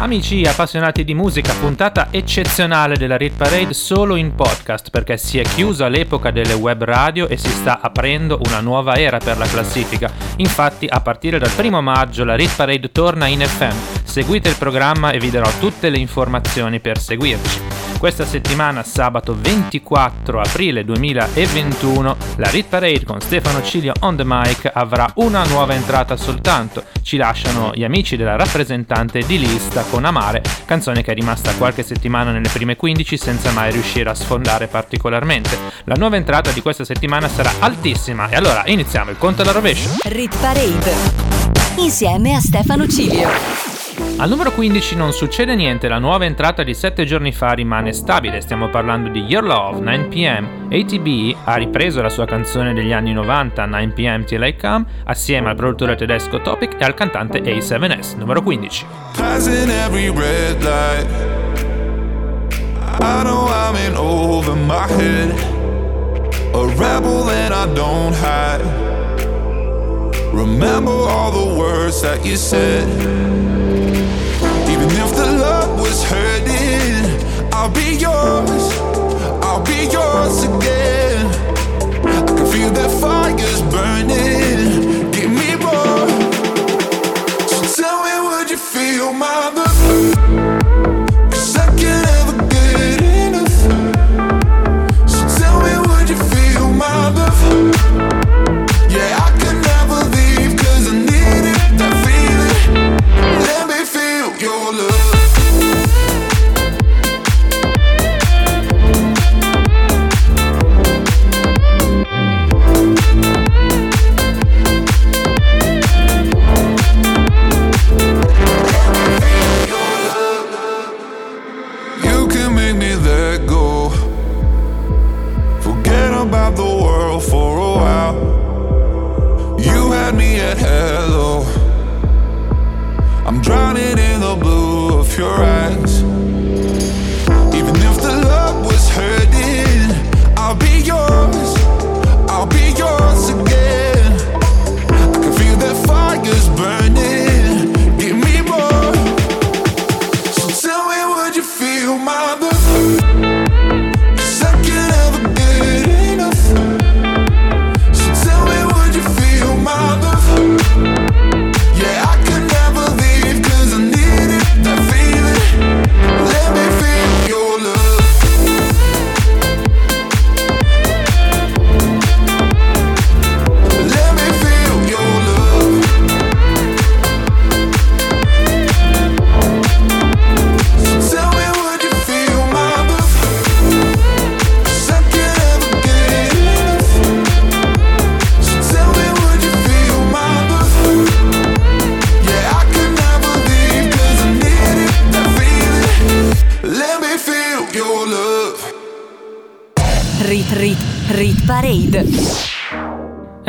Amici appassionati di musica, puntata eccezionale della Rit Parade solo in podcast perché si è chiusa l'epoca delle web radio e si sta aprendo una nuova era per la classifica. Infatti a partire dal primo maggio la Rit Parade torna in FM. Seguite il programma e vi darò tutte le informazioni per seguirci. Questa settimana, sabato 24 aprile 2021, la Rit Parade con Stefano Cilio on the mic avrà una nuova entrata soltanto. Ci lasciano gli amici della rappresentante di lista con Amare, canzone che è rimasta qualche settimana nelle prime 15 senza mai riuscire a sfondare particolarmente. La nuova entrata di questa settimana sarà altissima e allora iniziamo il conto alla rovescio. Rit Parade. Insieme a Stefano Cilio. Al numero 15 non succede niente, la nuova entrata di 7 giorni fa rimane stabile, stiamo parlando di Your Love 9pm. ATB ha ripreso la sua canzone degli anni 90 9pm Till I Come assieme al produttore tedesco Topic e al cantante A7S, numero 15. I know I'm in over my head, a rebel that I don't hide. Remember all the words that you said. Was hurting, I'll be yours. I'll be yours again. I can feel that fire's burning. Give me more. So tell me, would you feel my love? E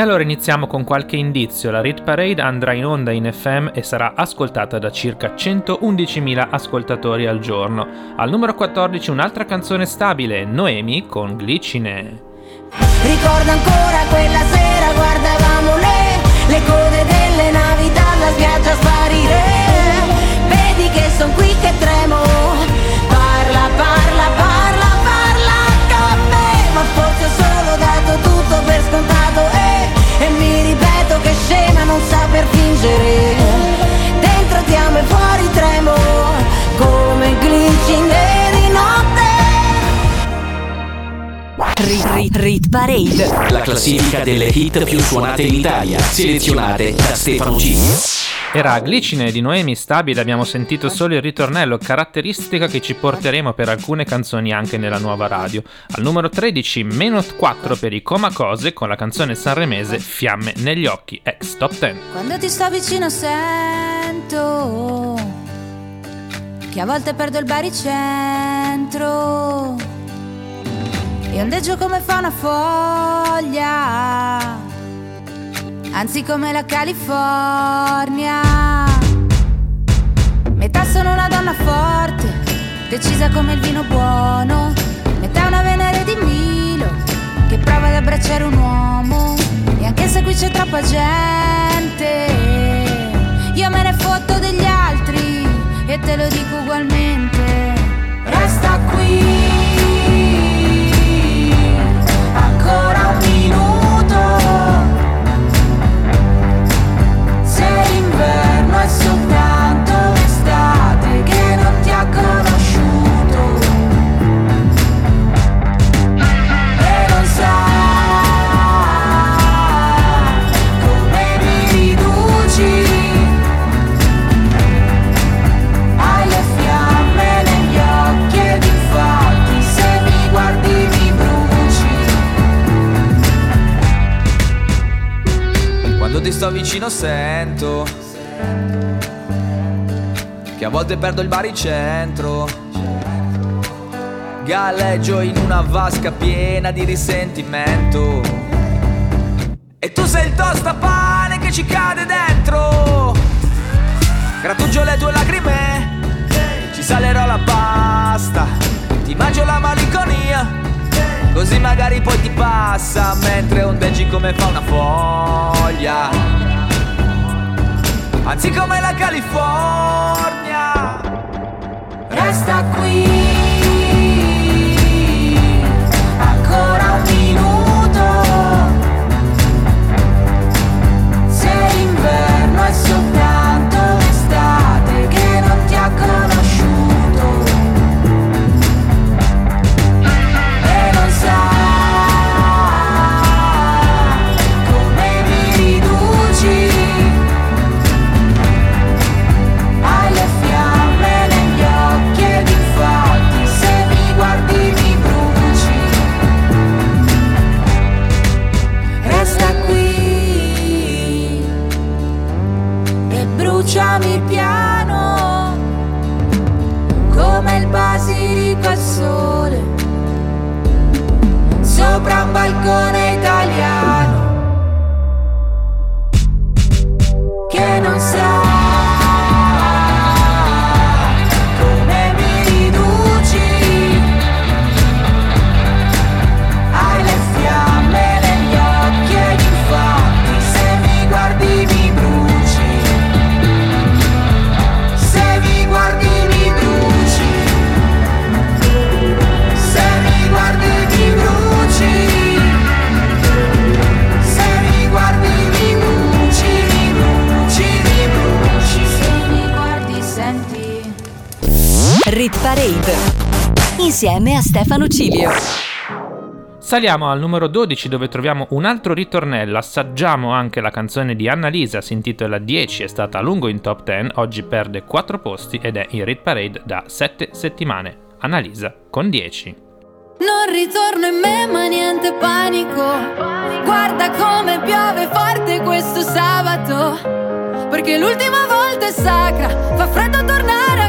allora iniziamo con qualche indizio. La Rit Parade andrà in onda in FM e sarà ascoltata da circa 111.000 ascoltatori al giorno. Al numero 14 un'altra canzone stabile, Noemi con Glicine. Ricordo ancora quella sera guardavamo le, le code delle Rit, rit, Parade La classifica delle hit più suonate in Italia Selezionate da Stefano G era Glicine di Noemi Stabile, abbiamo sentito solo il ritornello, caratteristica che ci porteremo per alcune canzoni anche nella nuova radio. Al numero 13, meno 4 per i Coma Cose con la canzone sanremese Fiamme negli occhi, ex top 10. Quando ti sto vicino sento che a volte perdo il baricentro e ondeggio come fa una foglia anzi come la California. Metà sono una donna forte, decisa come il vino buono, metà una Venere di Milo, che prova ad abbracciare un uomo, e anche se qui c'è troppa gente, io me ne fotto degli altri, e te lo dico ugualmente, sento Che a volte perdo il baricentro. Galleggio in una vasca piena di risentimento. E tu sei il tostapane che ci cade dentro. Grattugio le tue lacrime Ci salerò la pasta. Ti mangio la malinconia Così magari poi ti passa. Mentre ondeggi come fa una foglia Anzi come la California. Resta qui Rit Parade insieme a Stefano Cilio. Saliamo al numero 12 dove troviamo un altro ritornello, assaggiamo anche la canzone di Annalisa, si intitola 10, è stata a lungo in top 10, oggi perde 4 posti ed è in Rit Parade da 7 settimane. Annalisa con 10. Non ritorno in me ma niente panico Guarda come piove forte questo sabato Perché l'ultima volta è sacra Fa freddo tornare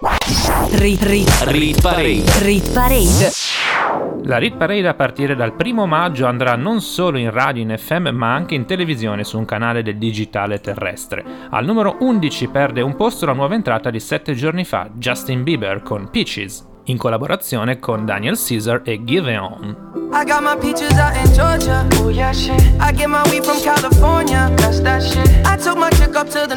Rit Rit Rit Parade. Rit Parade. La Rit Parade a partire dal primo maggio andrà non solo in radio in FM ma anche in televisione su un canale del digitale terrestre. Al numero 11 perde un posto la nuova entrata di 7 giorni fa, Justin Bieber con Peaches, in collaborazione con Daniel Caesar e Give It On. I got my peaches out in Georgia. Oh yeah, shit. I get my weed from California. That's that shit. I took my chick up to the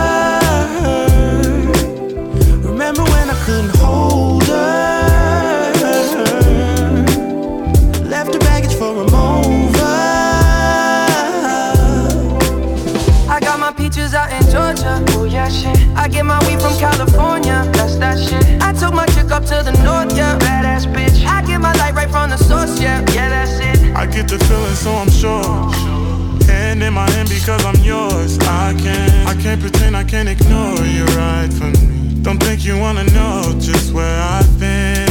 Get the feeling, so I'm sure. Hand in my hand because I'm yours. I can't, I can't pretend, I can't ignore you right from me. Don't think you wanna know just where I've been.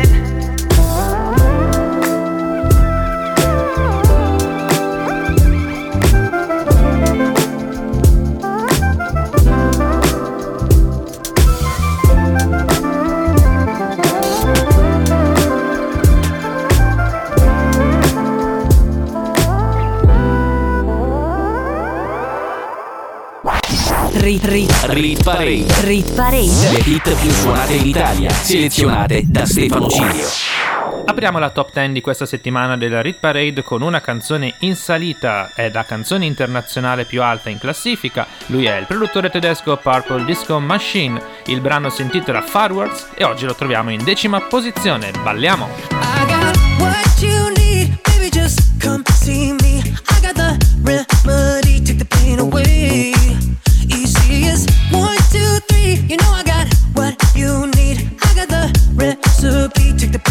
Rit, rit, Rit Parade. rit parade. Le hit più suonate in Italia, selezionate da Stefano Cilio. Apriamo la top 10 di questa settimana della Rit Parade con una canzone in salita, è la canzone internazionale più alta in classifica. Lui è il produttore tedesco Purple Disco Machine. Il brano si intitola Fireworks e oggi lo troviamo in decima posizione. Balliamo! I got what you need, baby. Just come see me. I got the remedy, take the pain away.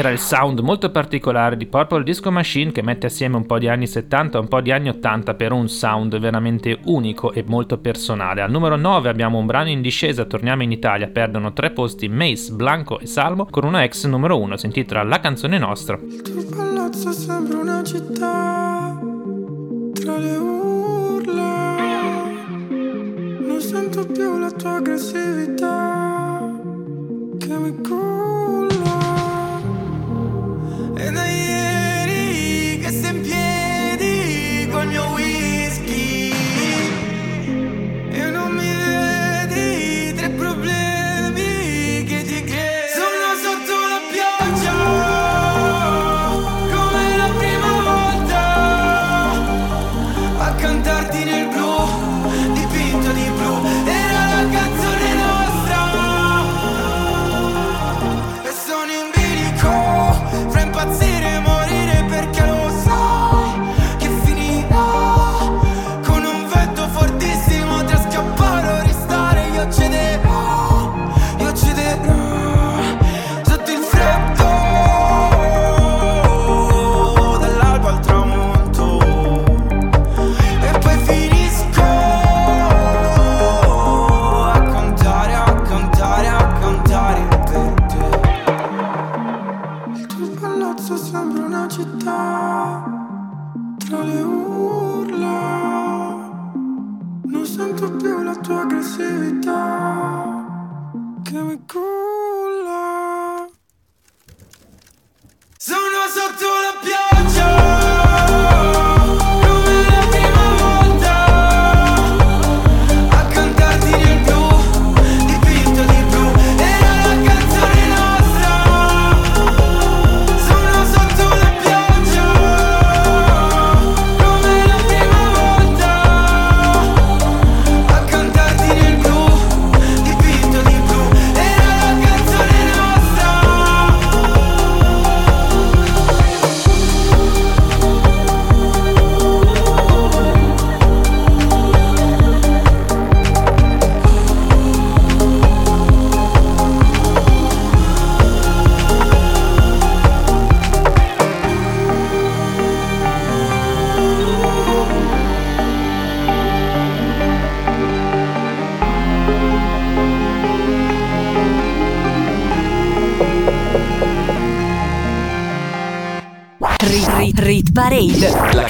Era il sound molto particolare di Purple Disco Machine che mette assieme un po' di anni 70 e un po' di anni 80 per un sound veramente unico e molto personale. Al numero 9 abbiamo un brano in discesa, torniamo in Italia, perdono tre posti Mace, Blanco e Salmo con una ex numero 1, si intitola La canzone nostra. Il tuo palazzo sembra una città tra le urla. Non sento più la tua aggressività che mi culla.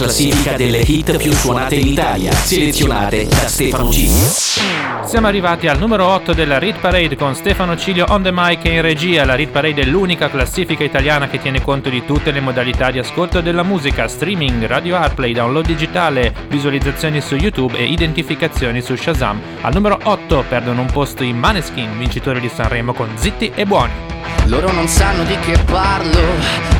Classifica delle hit più suonate in Italia, selezionate da Stefano G. Siamo arrivati al numero 8 della Rit Parade con Stefano Cilio on the mic e in regia. La Rit Parade è l'unica classifica italiana che tiene conto di tutte le modalità di ascolto della musica, streaming, radio airplay, download digitale, visualizzazioni su YouTube e identificazioni su Shazam. Al numero 8 perdono un posto i Maneskin, vincitori di Sanremo con Zitti e Buoni. Loro non sanno di che parlo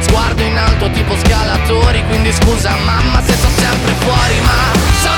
Sguardo in alto tipo scalatori Quindi scusa mamma se sto sempre fuori Ma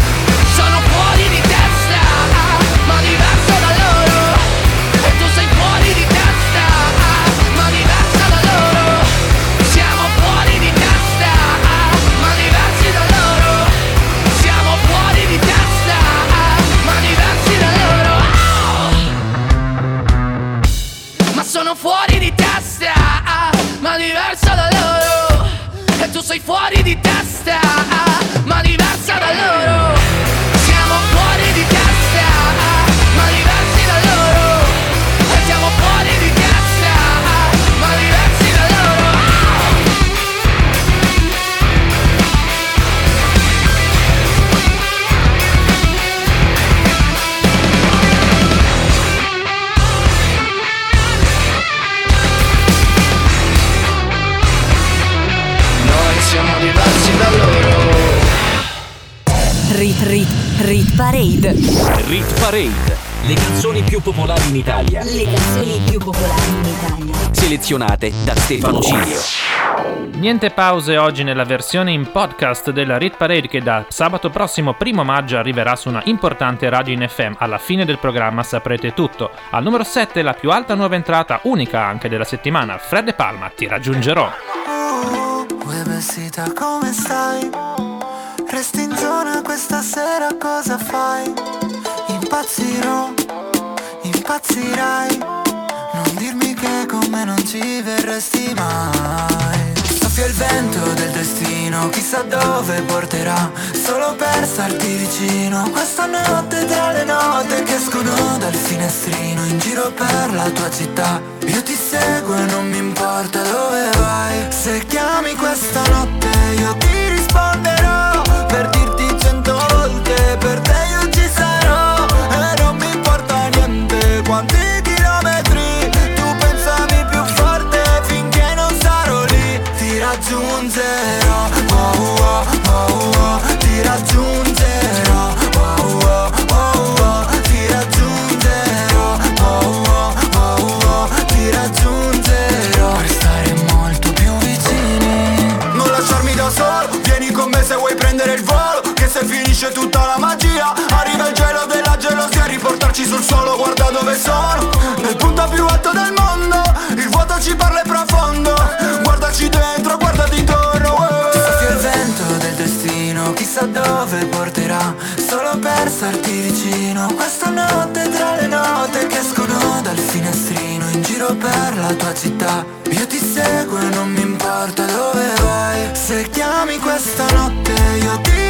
Parade. Rit Parade. Le canzoni più popolari in Italia. Le canzoni più popolari in Italia. Selezionate da Stefano Cilio. Niente pause oggi nella versione in podcast della Rit Parade che da sabato prossimo 1 maggio arriverà su una importante radio in FM. Alla fine del programma saprete tutto. Al numero 7 la più alta nuova entrata, unica anche della settimana, Fred De Palma, ti raggiungerò. Vestita come stai? Resti in zona questa sera cosa fai? Impazzirò, impazzirai. Non dirmi che con me non ci verresti mai. Soffia il vento del destino, chissà dove porterà. Solo per starti vicino Questa notte tra le note che escono dal finestrino In giro per la tua città. Io ti seguo e non mi importa dove vai. Se chiami questa notte io ti risponderò più alto del mondo. Il vuoto ci parla profondo. Guardaci dentro, guardati intorno. Oh. Soffia il vento del destino Chissà dove porterà. Solo per starti vicino Questa notte tra le note Che escono dal finestrino In giro per la tua città. Io ti seguo e non mi importa dove vai. Se chiami questa notte Io ti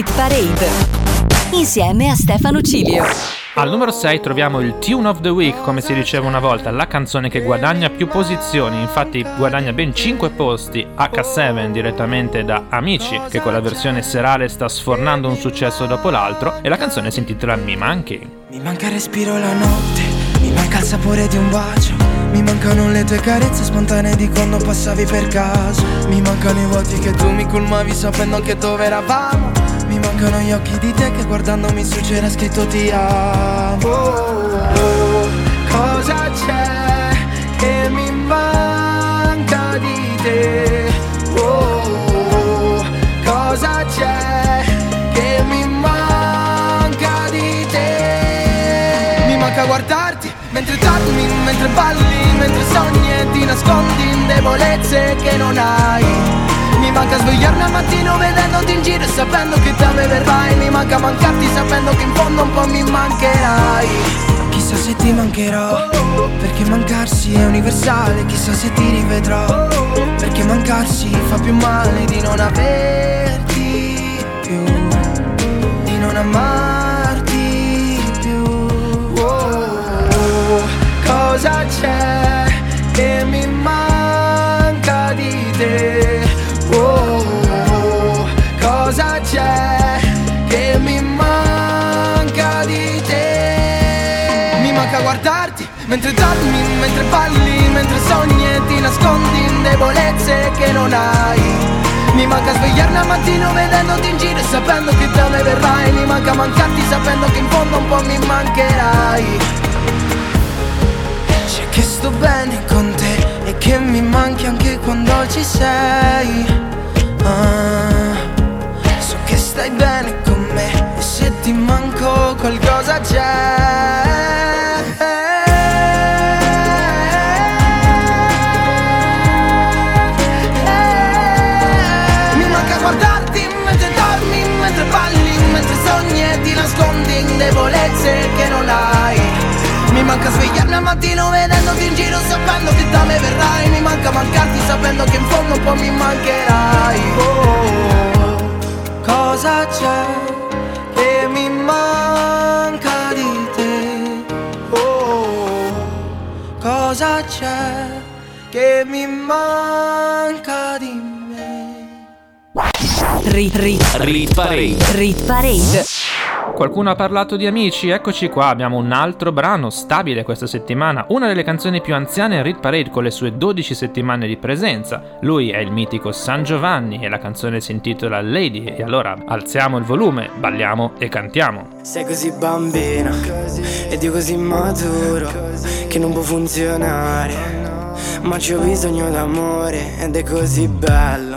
Rit Parade. Insieme a Stefano Cilio. Al numero 6 troviamo il Tune of the Week, come si diceva una volta, la canzone che guadagna più posizioni, infatti guadagna ben 5 posti H7 direttamente da Amici, che con la versione serale sta sfornando un successo dopo l'altro, e la canzone si intitola Mi Manchi. Mi manca il respiro la notte, mi manca il sapore di un bacio, mi mancano le tue carezze spontanee di quando passavi per caso, mi mancano i vuoti che tu mi colmavi sapendo anche dove eravamo, mi mancano gli occhi di te che guardandomi su c'era scritto ti amo. Oh, cosa c'è che mi manca di te? Oh, cosa c'è che mi manca di te? Mi manca guardarti dormi, mentre balli, mentre sogni e ti nascondi in debolezze che non hai. Mi manca svegliarmi al mattino vedendoti in giro e sapendo che da me verrai Mi manca mancarti sapendo che in fondo un po' mi mancherai. Chissà se ti mancherò Perché mancarsi è universale. Chissà se ti rivedrò Perché mancarsi fa più male di non averti debolezze che non hai. Mi manca svegliarmi al mattino vedendoti in giro e sapendo che da me verrai. Mi manca mancarti sapendo che in fondo un po' mi mancherai. C'è che sto bene con te e che mi manchi anche quando ci sei. Ah, so che stai bene con me e se ti manco qualcosa c'è. Nascondi in debolezze che non hai. Mi manca svegliarmi al mattino vedendoti in giro sapendo che da me verrai Mi manca mancarti sapendo che in fondo un po' mi mancherai oh, Cosa c'è che mi manca di te? Oh, cosa c'è che mi manca di me? Rit, rit, Rit Parade. rit parade. Qualcuno ha parlato di amici, eccoci qua, abbiamo un altro brano stabile questa settimana, una delle canzoni più anziane in Rit Parade con le sue 12 settimane di presenza. Lui è il mitico San Giovanni e la canzone si intitola Lady e allora alziamo il volume, balliamo e cantiamo. Sei così bambina ed io così maturo che non può funzionare. Ma c'ho bisogno d'amore ed è così bello.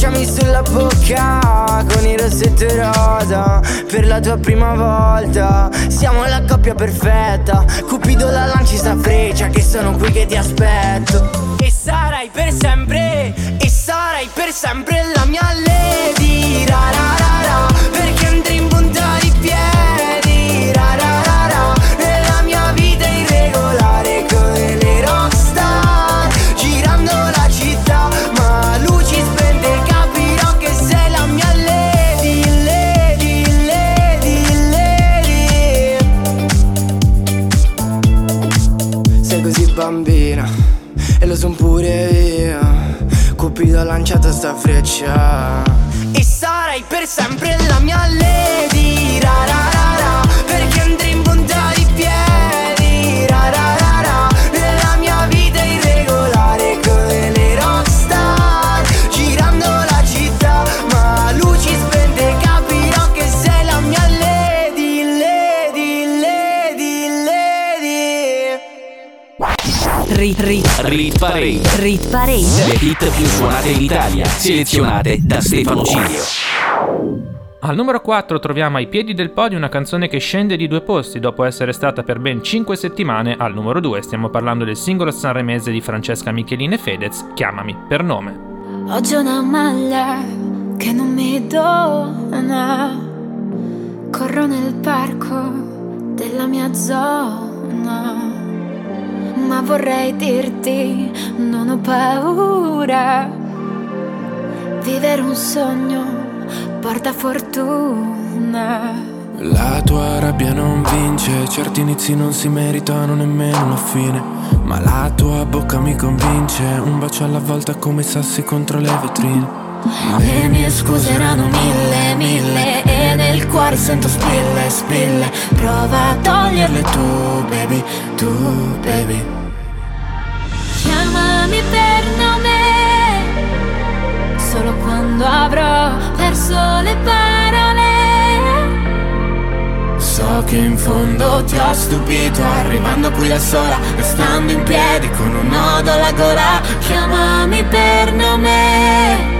Baciami sulla bocca con il rossetto rosa Per la tua prima volta. Siamo la coppia perfetta Cupido la lanci sta freccia Che sono qui che ti aspetto. E sarai per sempre E sarai per sempre la mia lady ra Ha lanciato sta freccia. E sarai per sempre la mia lady Rit, rit, Rit Parade. rit parade. Le hit più suonate in Italia, selezionate da Stefano Cilio. Al numero 4 troviamo ai piedi del podio una canzone che scende di due posti dopo essere stata per ben 5 settimane al numero 2. Stiamo parlando del singolo sanremese di Francesca Michelin e Fedez, Chiamami per nome. Oggi ho una maglia che non mi dona. Corro nel parco della mia zona. Ma vorrei dirti, non ho paura. Vivere un sogno porta fortuna. La tua rabbia non vince, certi inizi non si meritano nemmeno una fine. Ma la tua bocca mi convince, un bacio alla volta come i sassi contro le vetrine. Le mie scuse erano mille, mille Nel cuore sento spille, spille Prova a toglierle tu, baby, tu, baby Chiamami per nome Solo quando avrò perso sole parole. So che in fondo ti ho stupito Arrivando qui da sola, restando in piedi Con un nodo alla gola Chiamami per nome.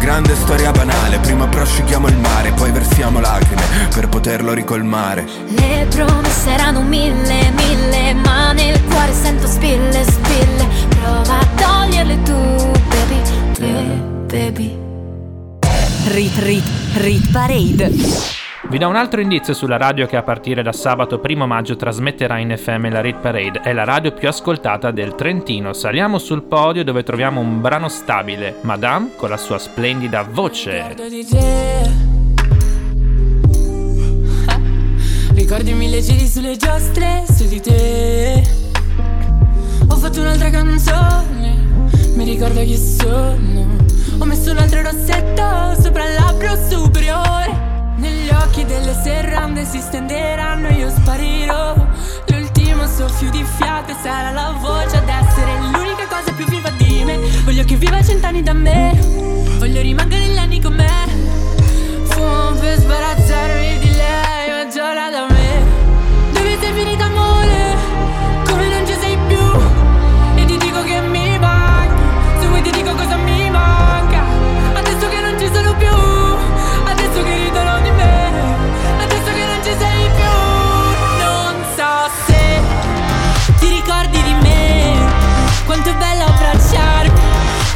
Grande storia banale Prima prosciughiamo il mare Poi versiamo lacrime Per poterlo ricolmare Le promesse erano mille, mille, ma nel cuore sento spille, spille. Prova a toglierle tu, baby, te, baby. Rit Rit Rit Parade. Vi do un altro indizio sulla radio che a partire da sabato 1 maggio trasmetterà in FM la Rit Parade. È la radio più ascoltata del Trentino. Saliamo sul podio dove troviamo un brano stabile, Madame con la sua splendida voce. Ricordi mille giri sulle giostre su di te Ho fatto un'altra canzone Mi ricordo chi sono Ho messo un altro delle serrande si stenderanno io sparirò. L'ultimo soffio di fiato sarà la voce ad essere l'unica cosa più viva di me. Voglio che viva cent'anni da me Voglio rimanere negli anni con me. Fumo per sbarazzarmi di lei mezz'ora da me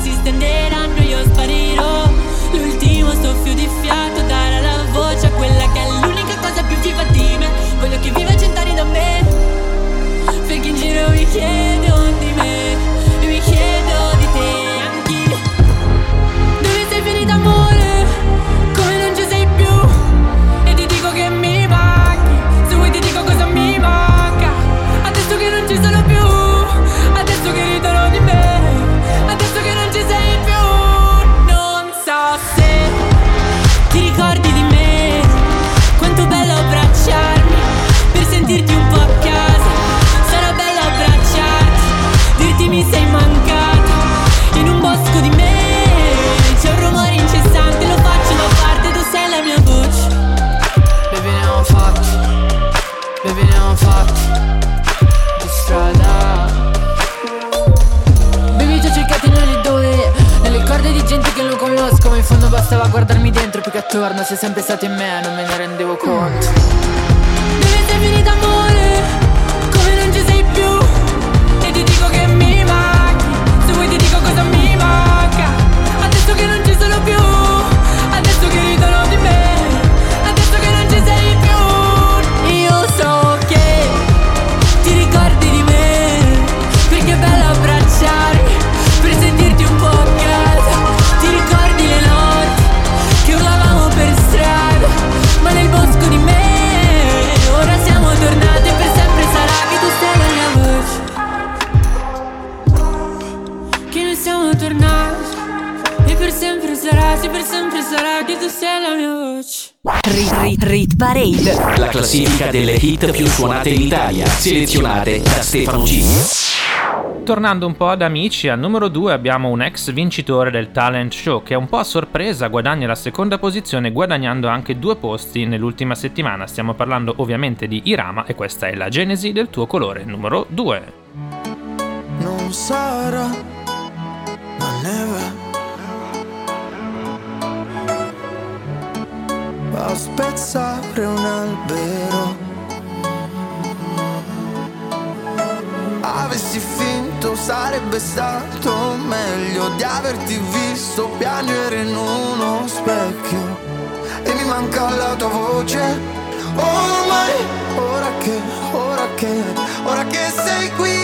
serrande si stenderanno Io sei sempre stato in me Non Parade. La classifica delle hit più suonate in Italia, selezionate da Stefano G. Tornando un po' ad amici, al numero 2 abbiamo un ex vincitore del talent show che un po' a sorpresa guadagna la seconda posizione guadagnando anche due posti nell'ultima settimana. Stiamo parlando ovviamente di Irama e questa è la genesi del tuo colore numero 2. Non sarà, ma never a spezzare un albero. Avessi finto sarebbe stato meglio di averti visto piangere in uno specchio. E mi manca la tua voce. Ormai, ora che, ora che, ora che sei qui,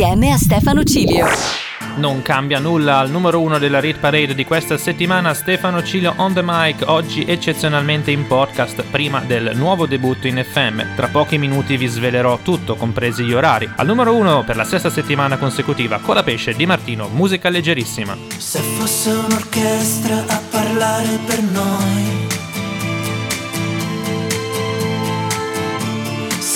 insieme a Stefano Cilio. Non cambia nulla al numero uno della Rit Parade di questa settimana Stefano Cilio on the mic, oggi eccezionalmente in podcast prima del nuovo debutto in FM. Tra pochi minuti vi svelerò tutto, compresi gli orari. Al numero uno per la sesta settimana consecutiva Colapesce di Martino, musica leggerissima. Se fosse un'orchestra a parlare per noi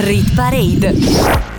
Rit Parade.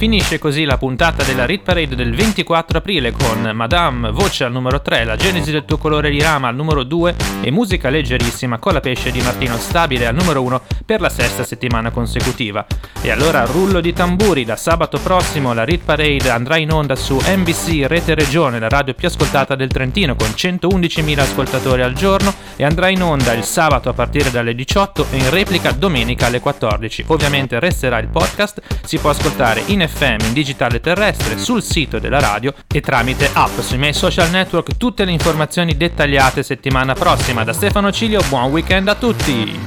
Finisce così la puntata della Rit Parade del 24 aprile con Madame voce al numero 3, La genesi del tuo colore di rama al numero 2 e Musica leggerissima con la pesce di Martino Stabile al numero 1 per la sesta settimana consecutiva. E allora rullo di tamburi, da sabato prossimo la Rit Parade andrà in onda su NBC Rete Regione, la radio più ascoltata del Trentino con 111.000 ascoltatori al giorno e andrà in onda il sabato a partire dalle 18 e in replica domenica alle 14. Ovviamente resterà il podcast, si può ascoltare in FM in digitale terrestre sul sito della radio e tramite app sui miei social network tutte le informazioni dettagliate settimana prossima. Da Stefano Cilio, buon weekend a tutti!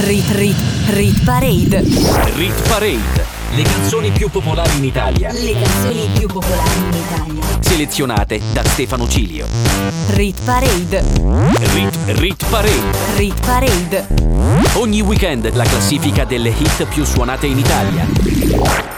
Rit Rit Rit Parade. Rit Parade. Le canzoni più popolari in Italia. Le canzoni più popolari in Italia. Selezionate da Stefano Cilio. Rit Parade. Rit, Rit Parade. Rit Parade. Ogni weekend la classifica delle hit più suonate in Italia.